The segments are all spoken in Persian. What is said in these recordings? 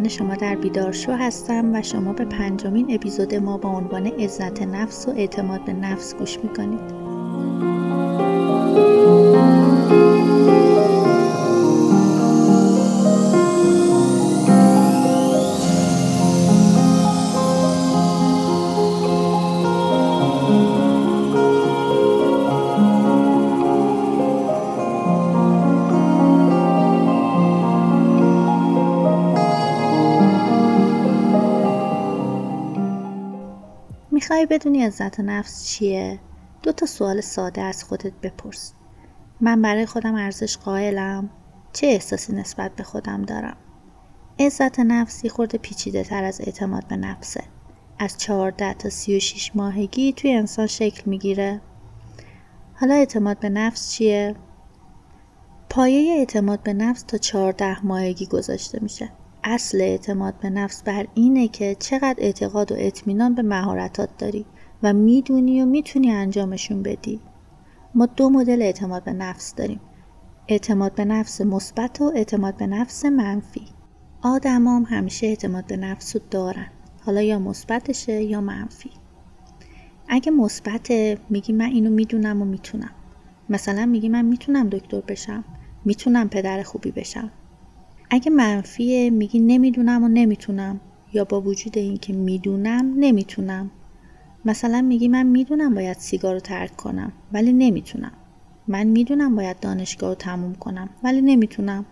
میزبان شما در بیدار شو هستم و شما به پنجمین اپیزود ما با عنوان عزت نفس و اعتماد به نفس گوش می‌کنید. بدونی عزت نفس چیه؟ دو تا سوال ساده از خودت بپرس. من برای خودم ارزش قائلم؟ چه احساسی نسبت به خودم دارم؟ عزت نفسی خورده پیچیده تر از اعتماد به نفسه. از 14 تا 36 ماهگی توی انسان شکل می‌گیره. حالا اعتماد به نفس چیه؟ پایه اعتماد به نفس تا 14 ماهگی گذاشته میشه. اصل اعتماد به نفس بر اینه که چقدر اعتقاد و اطمینان به مهارتات داری و می‌دونی و می‌تونی انجامشون بدی. ما دو مدل اعتماد به نفس داریم. اعتماد به نفس مثبت و اعتماد به نفس منفی. آدمام همیشه اعتماد به نفس رو دارن. حالا یا مثبتشه یا منفی. اگه مثبت میگی من اینو می‌دونم و می‌تونم. مثلا میگی من می‌تونم دکتر بشم. می‌تونم پدر خوبی بشم. اگه منفیه میگی نمی‌دونم و نمی‌تونم. یا با وجود اینکه می‌دونم نمی‌تونم. مثلا میگی من می‌دونم باید سیگار رو ترک کنم ولی نمی‌تونم. من می‌دونم باید دانشگاه رو تموم کنم ولی نمی‌تونم.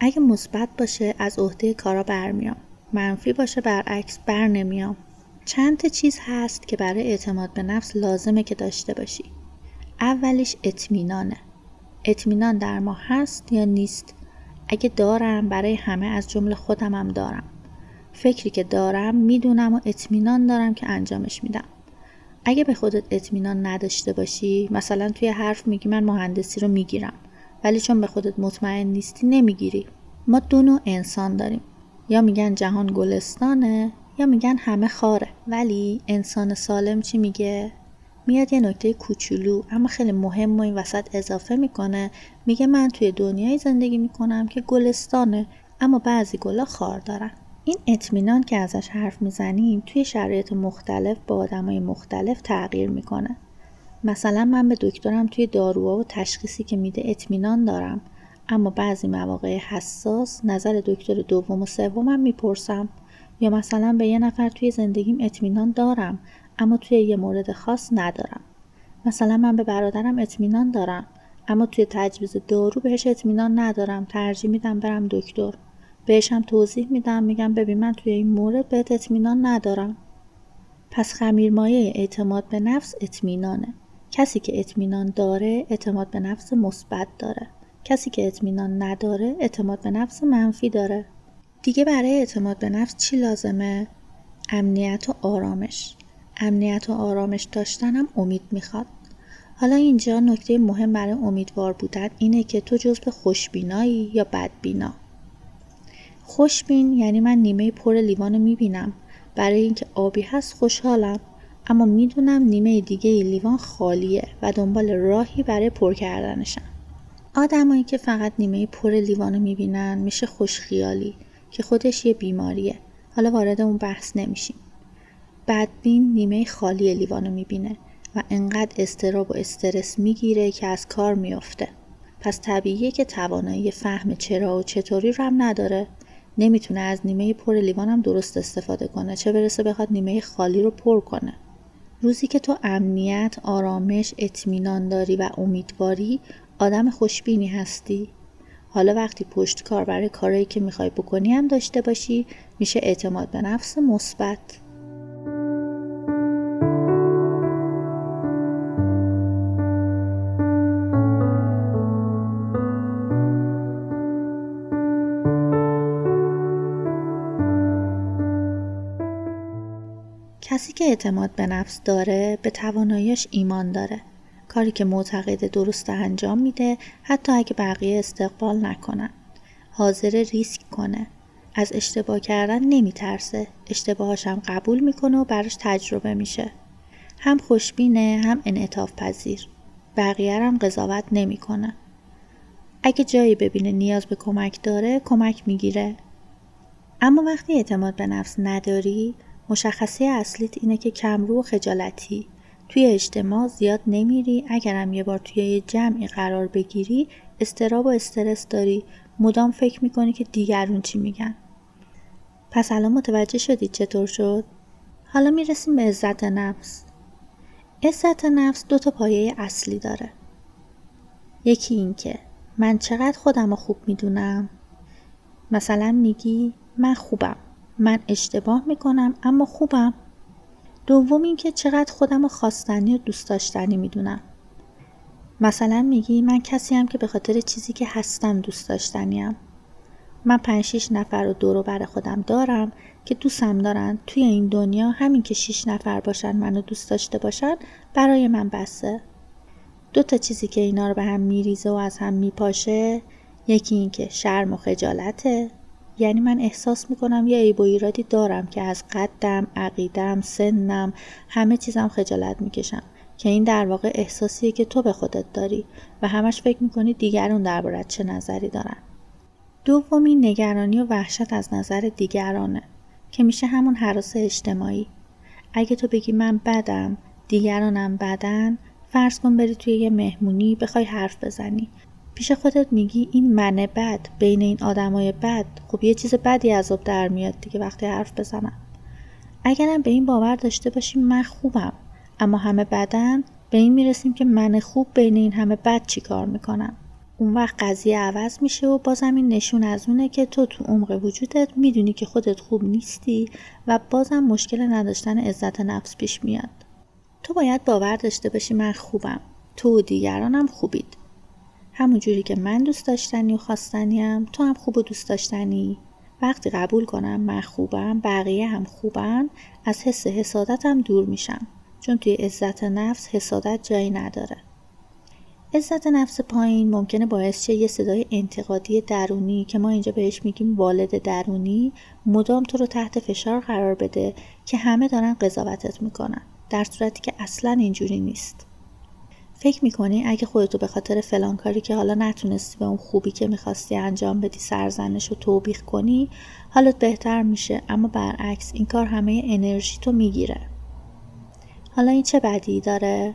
اگه مثبت باشه از عهده کارا برمیام. منفی باشه برعکس بر نمیام. چند تا چیز هست که برای اعتماد به نفس لازمه که داشته باشی. اولیش اطمینانه. اطمینان در ما هست یا نیست؟ اگه دارم برای همه از جمله خودم هم دارم. فکری که دارم می‌دونم و اطمینان دارم که انجامش میدم. اگه به خودت اطمینان نداشته باشی مثلا توی حرف میگی من مهندسی رو می‌گیرم. ولی چون به خودت مطمئن نیستی نمی‌گیری. ما دو نوع انسان داریم. یا میگن جهان گلستانه یا میگن همه خاره. ولی انسان سالم چی میگه؟ میاد یه نکته کوچولو اما خیلی مهم و این وسط اضافه می‌کنه. میگه من توی دنیای زندگی می‌کنم که گلستانه اما بعضی گلا خار دارن. این اطمینان که ازش حرف می‌زنیم توی شرایط مختلف با آدمای مختلف تغییر می‌کنه. مثلا من به دکترم توی داروها و تشخیصی که میده اطمینان دارم اما بعضی مواقع حساس نظر دکتر دوم و سومم می‌پرسم. یا مثلا به یه نفر توی زندگیم اطمینان دارم اما توی یه مورد خاص ندارم. مثلا من به برادرم اطمینان دارم اما توی تجویز دارو بهش اطمینان ندارم. ترجیح میدم برم دکتر. بهش هم توضیح میدم میگم ببین من توی این مورد بهت اطمینان ندارم. پس خمیرمایه اعتماد به نفس اطمینانه. کسی که اطمینان داره اعتماد به نفس مثبت داره. کسی که اطمینان نداره اعتماد به نفس منفی داره. دیگه برای اعتماد به نفس چی لازمه؟ امنیت و آرامش. امنیت و آرامش داشتنم امید می‌خواد. حالا اینجا نکته مهم برای امیدوار بودن اینه که تو جزو خوشبینایی یا بدبینا؟ خوشبین یعنی من نیمه پر لیوان می‌بینم. برای اینکه آبی هست خوشحالم اما می‌دونم نیمه دیگه لیوان خالیه و دنبال راهی برای پر کردنشم. آدمایی که فقط نیمه پر لیوان می‌بینن میشه خوشخیالی که خودش یه بیماریه. حالا وارد اون بحث نمیشیم. بدبین نیمه خالی لیوانو می‌بینه و انقدر استراب و استرس می‌گیره که از کار میافته. پس طبیعیه که توانایی فهم چرا و چطوری رو هم نداره. نمی‌تونه از نیمه پر لیوانم درست استفاده کنه چه برسه بخواد نیمه خالی رو پر کنه. روزی که تو امنیت، آرامش، اطمینان داری و امیدواری آدم خوشبینی هستی. حالا وقتی پشت کار برای کارهایی که می‌خوای بکنی هم داشته باشی میشه اعتماد به نفس مثبت. که اعتماد به نفس داره به تواناییش ایمان داره. کاری که معتقد درست انجام میده حتی اگه بقیه استقبال نکنن. حاضر ریسک کنه. از اشتباه کردن نمیترسه. اشتباهاش هم قبول می‌کنه و براش تجربه میشه. هم خوشبینه هم انعطاف پذیر بقیه هم قضاوت نمی‌کنه. اگه جایی ببینه نیاز به کمک داره کمک می‌گیره. اما وقتی اعتماد به نفس نداری مشخصه اصلیت اینه که کمرو و خجالتی. توی اجتماع زیاد نمیری. اگرم یه بار توی یه جمعی قرار بگیری استراب و استرس داری. مدام فکر می‌کنی که دیگرون چی میگن. پس الان متوجه شدید چطور شد؟ حالا می‌رسیم به عزت نفس. عزت نفس دو تا پایه اصلی داره. یکی این که من چقدر خودم رو خوب می‌دونم. مثلا میگی من خوبم. من اشتباه می‌کنم اما خوبم. دوم اینکه چقدر خودم رو خواستنی و دوست داشتنی می‌دونم. مثلا میگی من کسی هم که به خاطر چیزی که هستم دوست داشتنیم من پنج شیش نفر رو دورو بر خودم دارم که دوستم دارن. توی این دنیا همین که شیش نفر باشن منو دوست داشته باشن برای من بسه. دو تا چیزی که اینا رو به هم میریزه و از هم میپاشه یکی این که شرم و خجالته. یعنی من احساس می‌کنم یه عیب و ایرادی دارم که از قدم، عقیدم، سنم همه چیزم خجالت می‌کشم که این در واقع احساسیه که تو به خودت داری و همش فکر می‌کنی دیگرون دربارت چه نظری دارن. دومی نگرانی و وحشت از نظر دیگرانه که میشه همون حراس اجتماعی. اگه تو بگی من بدم دیگرانم بدن فرض کن بری توی یه مهمونی بخوای حرف بزنی. پیش خودت میگی این منه بد بین این آدمای بد. خب یه چیز بدی از آب در میاد دیگه وقتی حرف بزنم. اگرم به این باور داشته باشیم من خوبم اما همه بدن به این می‌رسیم که من خوب بین این همه بد چی کار می‌کنم. اون وقت قضیه عوض میشه و بازم این نشون از اونه که تو تو عمق وجودت می‌دونی که خودت خوب نیستی و بازم مشکل نداشتن عزت نفس پیش میاد. تو باید باور داشته باشی من خوبم. تو و دیگرانم خوبید. همون جوری که من دوست داشتنی و خواستنیم تو هم خوب و دوست داشتنی. وقتی قبول کنم من خوبم بقیه هم خوبن از حس حسادتم دور میشم. چون توی عزت نفس حسادت جایی نداره. عزت نفس پایین ممکنه باعث شه یه صدای انتقادی درونی که ما اینجا بهش میگیم والد درونی مدام تو رو تحت فشار قرار بده که همه دارن قضاوتت می‌کنن. در صورتی که اصلا اینجوری نیست. فکر می‌کنی اگه خودتو به خاطر فلان کاری که حالا نتونستی به اون خوبی که می‌خواستی انجام بدی سرزنش و توبیخ کنی حالت بهتر میشه. اما برعکس این کار همه انرژی تو می‌گیره. حالا این چه بدی داره؟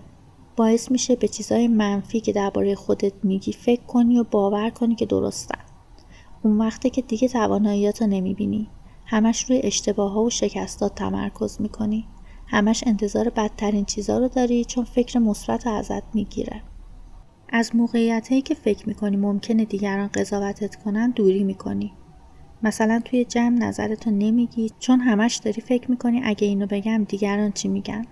باعث میشه به چیزهای منفی که درباره خودت میگی فکر کنی و باور کنی که درستن اون وقته که دیگه تواناییات رو نمی‌بینی. همش روی اشتباه ها و شکستات تمرکز می‌کنی. همش انتظار بدترین چیزا رو داری چون فکر مثبت ازت می‌گیره. از موقعیت که فکر می‌کنی ممکنه دیگران قضاوتت کنن دوری می‌کنی. مثلا توی جمع نظرتو نمیگی چون همش داری فکر می‌کنی اگه اینو بگم دیگران چی میگن.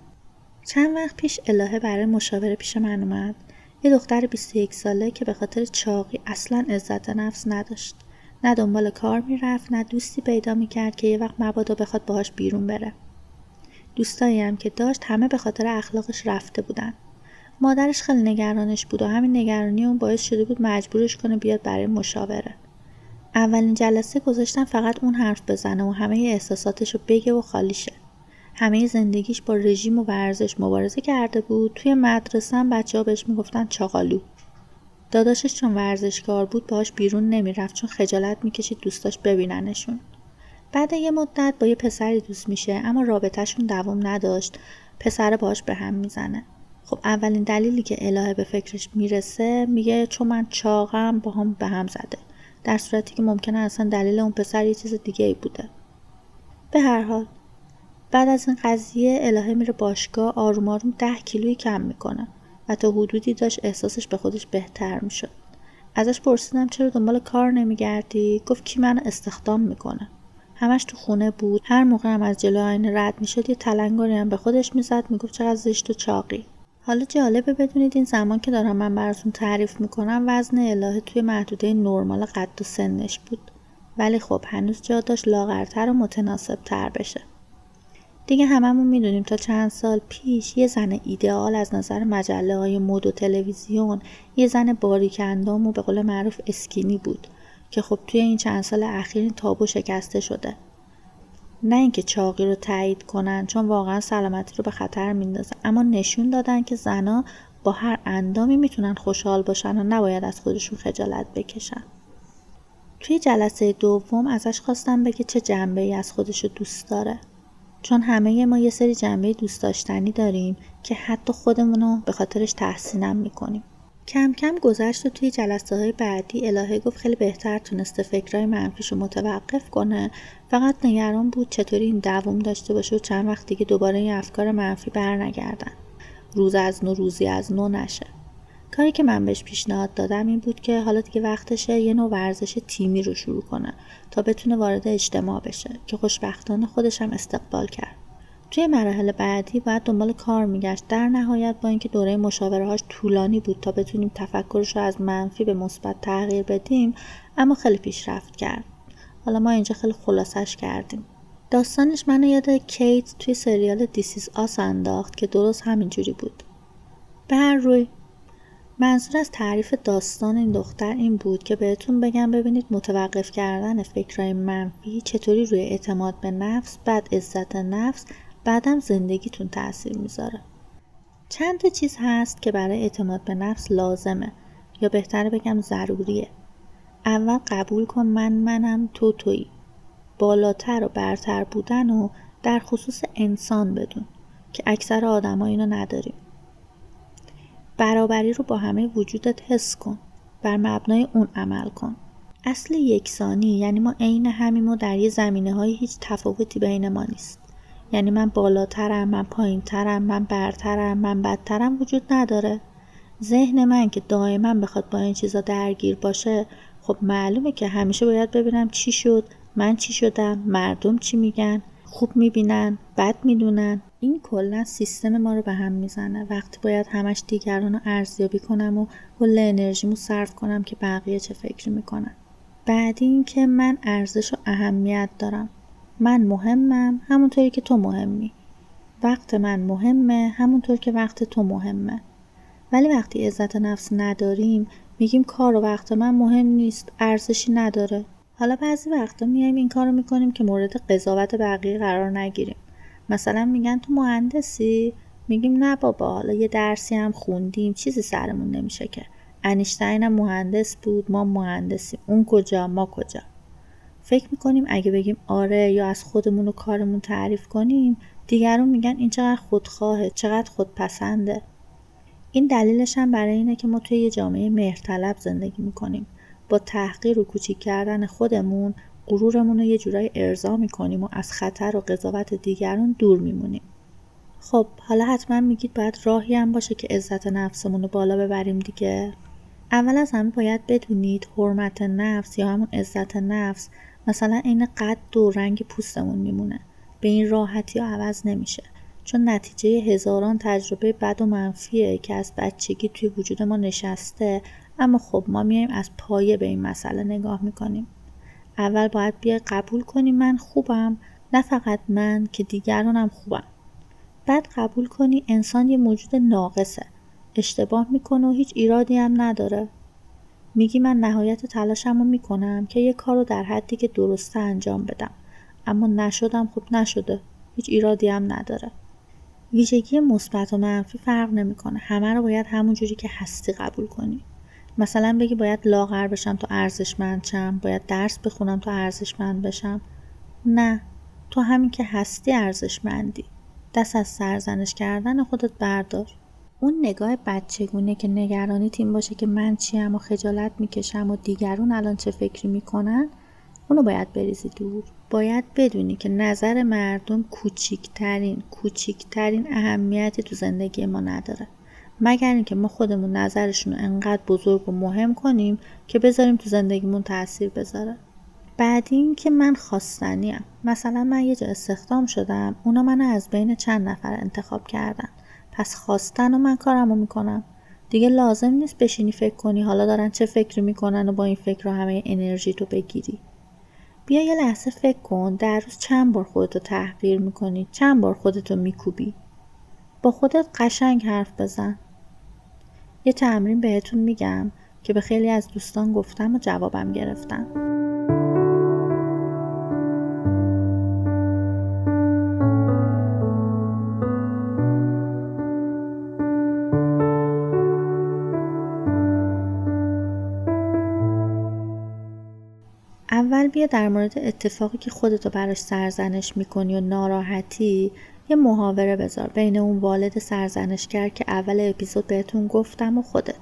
چند وقت پیش الهه برای مشاوره پیش من اومد. یه دختر 21 ساله که به خاطر چاقی اصلا عزت نفس نداشت. نه دنبال کار می‌رفت نه دوستی پیدا می‌کرد که یه وقت مبادا بخواد باهاش بیرون بره. دوستایی هم که داشت همه به خاطر اخلاقش رفته بودن. مادرش خیلی نگرانش بود و همین نگرانی اون باعث شده بود مجبورش کنه بیاد برای مشاوره. اولین جلسه گذاشتن فقط اون حرف بزنه و همه احساساتش رو بگه و خالی شه. همه زندگیش با رژیم و ورزش مبارزه کرده بود. توی مدرسه هم بچه ها بهش می‌گفتن چاقالو. داداشش چون ورزشکار بود باهاش بیرون نمی‌رفت چون خجالت می‌کشید دوستاش ببیننشون. بعد یه مدت با یه پسری دوست میشه اما رابطهشون دوام نداشت. پسر باش به هم می‌زنه. خب اولین دلیلی که الهه به فکرش می‌رسه میگه چون من چاقم با هم به هم زده. در صورتی که ممکنه اصلا دلیل اون پسر یه چیز دیگه ای بوده. به هر حال بعد از این قضیه الهه میره باشگاه آروم آروم ده کیلویی کم می‌کنه و تا حدودی داشت احساسش به خودش بهتر می‌شد. ازش پرسیدم چرا دنبال کار نمیگردی؟ گفت کی من استخدام می‌کنه؟ همش تو خونه بود. هر موقع هم از جلو آینه رد می‌شد یه تلنگری هم به خودش می‌زد می‌گفت چقدر زشت و چاقی. حالا جالبه بدونید این زمان که دارم من براتون تعریف می‌کنم وزن الهه توی محدوده نرمال قد و سنش بود. ولی خب هنوز جا داشت لاغرتر و متناسب تر بشه. دیگه هممون می‌دونیم تا چند سال پیش یه زن ایدئال از نظر مجله های مد و تلویزیون یه زن باریک اندام و به قول معروف اسکینی بود. که خب توی این چند سال اخیر این تابو شکسته شده. نه اینکه چاقی رو تایید کنن چون واقعا سلامتی رو به خطر میندازه اما نشون دادن که زنا با هر اندامی می‌تونن خوشحال باشن و نباید از خودشون خجالت بکشن. توی جلسه دوم ازش خواستم بگه چه جنبه ای از خودشو دوست داره. چون همه ما یه سری جنبه دوست داشتنی داریم که حتی خودمونو به خاطرش تحسینم می‌کنیم. کم کم گذشت و توی جلسه های بعدی الهه گفت خیلی بهتر تونسته فکرهای منفیشو متوقف کنه. فقط نگران بود چطوری این دوام داشته باشه و چند وقت دیگه دوباره این افکار منفی برنگردن. روز از نو روزی از نو نشه. کاری که من بهش پیشنهاد دادم این بود که حالا دیگه وقتشه یه نوع ورزش تیمی رو شروع کنه تا بتونه وارد اجتماع بشه که خوشبختانه خودش هم استقبال کرد. توی مراحل بعدی باید دنبال کار میگشت در نهایت با اینکه دوره مشاوره طولانی بود تا بتونیم تفکرش رو از منفی به مثبت تغییر بدیم اما خیلی پیشرفت کرد. حالا ما اینجا خیلی خلاصش کردیم. داستانش منو یاد کیت توی سریال دیسیز آس انداخت که درست همینجوری بود. به هر روی منظور از تعریف داستان این دختر این بود که بهتون بگم ببینید متوقف کردن فکرهای منفی چطوری روی اعتماد به نفس بعد عزت نفس بعدم زندگیتون تاثیر می‌ذاره. چند تا چیز هست که برای اعتماد به نفس لازمه یا بهتره بگم ضروریه. اول قبول کن من منم تو تویی. بالاتر و برتر بودن و در خصوص انسان بدون که اکثر آدما اینو نداریم. برابری رو با همه وجودت حس کن. بر مبنای اون عمل کن. اصل یکسانی یعنی ما عین همیم و در یه زمینه هیچ تفاوتی بین ما نیست. یعنی من بالاترم من پایینترم من برترم من بدترم وجود نداره. ذهن من که دائما بخواد با این چیزا درگیر باشه خب معلومه که همیشه باید ببینم چی شد من چی شدم مردم چی میگن خوب می‌بینن بد می‌دونن. این کلا سیستم ما رو به هم می‌زنه. وقتی باید همش دیگران رو ارزیابی کنم و کل انرژیمو صرف کنم که بقیه چه فکری می‌کنن. بعدی اینکه من ارزش و اهمیت دارم. من مهمم همونطوری که تو مهمی. وقت من مهمه همونطور که وقت تو مهمه. ولی وقتی عزت نفس نداریم میگیم کار و وقت من مهم نیست ارزشی نداره. حالا بعضی وقتا میایم این کارو می‌کنیم که مورد قضاوت بقیه قرار نگیریم. مثلا میگن تو مهندسی؟ میگیم نه بابا حالا یه درسی هم خوندیم چیزی سرمون نمیشه که. انیشتین هم مهندس بود ما مهندسیم. اون کجا ما کجا؟ فکر می‌کنیم اگه بگیم آره یا از خودمون و کارمون تعریف کنیم دیگرون میگن این چقدر خودخواهه چقدر خودپسنده. این دلیلش هم برای اینه که ما توی یه جامعه مهرطلب زندگی می‌کنیم. با تحقیر و کوچیک کردن خودمون غرورمون رو یه جورایی ارضا می‌کنیم و از خطر و قضاوت دیگران دور میمونیم. خب حالا حتما میگید باید راهی هم باشه که عزت نفسمون رو بالا ببریم دیگه. اول از همه باید بدونید حرمت نفس یا همون عزت نفس مثلا عین قد و رنگ پوستمون میمونه. به این راحتی ها عوض نمیشه. چون نتیجه هزاران تجربه بد و منفیه که از بچگی توی وجود ما نشسته. اما خب ما میایم از پایه به این مسئله نگاه می‌کنیم. اول باید بیای قبول کنی من خوبم نه فقط من که دیگرانم خوبم. بعد قبول کنی انسان یه موجود ناقصه. اشتباه می‌کنه و هیچ ایرادی هم نداره. میگی من نهایت تلاشم رو می‌کنم که یه کار رو در حدی که درسته انجام بدم. اما نشدم خب نشده. هیچ ایرادی هم نداره. ویژگی مثبت و منفی فرق نمی‌کنه. همه رو باید همون جوری که هستی قبول کنی. مثلا بگی باید لاغر بشم تا ارزشمند شم. باید درس بخونم تا ارزشمند بشم. نه. تو همین که هستی ارزشمندی. دست از سرزنش کردن خودت بردار. اون نگاه بچگونه که نگرانی تیم باشه که من چیم و خجالت می‌کشم و دیگرون الان چه فکری می‌کنن اونو باید بریزی دور. باید بدونی که نظر مردم کوچیکترین کوچیکترین اهمیتی تو زندگی ما نداره. مگر اینکه ما خودمون نظرشون انقدر بزرگ و مهم کنیم که بذاریم تو زندگیمون تاثیر بذاره. بعدی اینکه من خواستنیم. مثلا من یه جا استخدام شدم اونا منو از بین چند نفر انتخاب کردن. پس خواستن و من کارمو می‌کنم. دیگه لازم نیست بشینی فکر کنی حالا دارن چه فکری می‌کنن و با این فکر رو همه انرژی تو بگیری. بیا یه لحظه فکر کن در روز چند بار خودتو تحقیر می‌کنی؟ چند بار خودتو میکوبی؟ با خودت قشنگ حرف بزن. یه تمرین بهتون میگم که به خیلی از دوستان گفتم و جوابم گرفتم بیا در مورد اتفاقی که خودتو براش سرزنش می‌کنی و ناراحتی یه محاوره بذار بین اون والد سرزنشگر که اول اپیزود بهتون گفتم و خودت.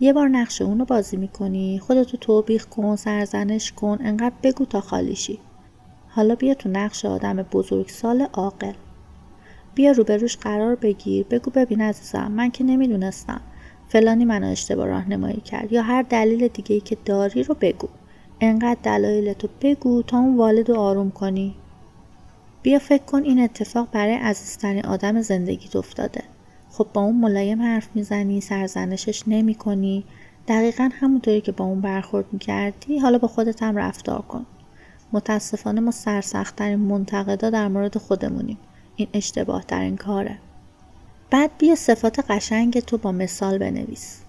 یه بار نقش اونو بازی می‌کنی خودتو توبیخ کن سرزنش کن انقدر بگو تا خالیشی حالا بیا تو نقش آدم بزرگسال عاقل. بیا روبروش قرار بگیر بگو ببین عزیزم من که نمی‌دونستم. فلانی منو اشتباه راهنمایی کرد یا هر دلیل دیگه ای که داری رو بگو. انقدر دلایلتو بگو تا اون والد رو آروم کنی. بیا فکر کن این اتفاق برای عزیزترین آدم زندگیت افتاده. خب با اون ملایم حرف می‌زنی سرزنشش نمی کنی دقیقا همونطوری که با اون برخورد می‌کردی حالا با خودت هم رفتار کن. متاسفانه ما سرسختترین منتقدا در مورد خودمونیم. این اشتباه ترین کاره. بعد بیا صفات قشنگ تو با مثال بنویس.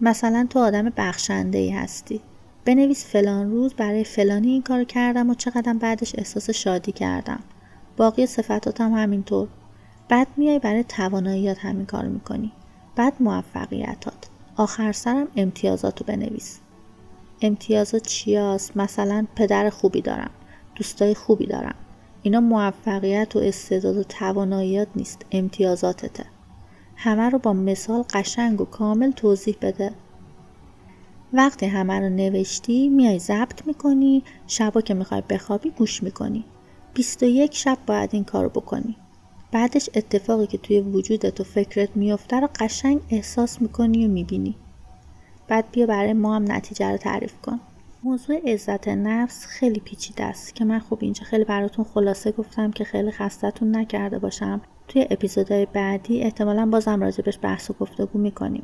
مثلا تو آدم بخشنده ای هستی. بنویس فلان روز برای فلانی این کار کردم و چقدر بعدش احساس شادی کردم. باقی صفاتات هم همینطور. بعد میای برای تواناییات همین کار می‌کنی. بعد موفقیتات. آخر سرم امتیازاتو بنویس. امتیازات چیاست؟ مثلا پدر خوبی دارم. دوستای خوبی دارم. اینا موفقیت و استعداد و تواناییات نیست. امتیازاتته. همه رو با مثال قشنگ و کامل توضیح بده. وقتی همه رو نوشتی میای ضبط می‌کنی شبا که می‌خوای بخوابی گوش می‌کنی. 21 شب باید این کارو بکنی. بعدش اتفاقی که توی وجودت و فکرت میفته رو قشنگ احساس می‌کنی و می‌بینی. بعد بیا برای ما هم نتیجه رو تعریف کن. موضوع عزت نفس خیلی پیچیده است که من خب اینجا خیلی براتون خلاصه گفتم که خیلی خستتون نکرده باشم. توی اپیزودهای بعدی احتمالا بازم راجبش بحث و گفتگو می‌کنیم.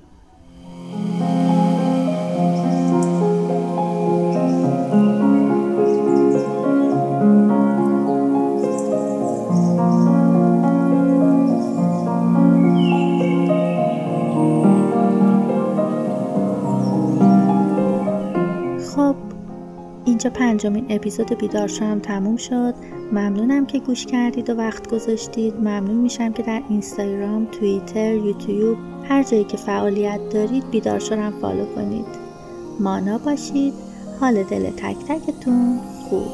پنجمین اپیزود بیدار شدم تموم شد. ممنونم که گوش کردید و وقت گذاشتید. ممنون میشم که در اینستاگرام توییتر یوتیوب هر جایی که فعالیت دارید بیدار شدم فالو کنید. مانا باشید. حال دل تک تکتون خوب.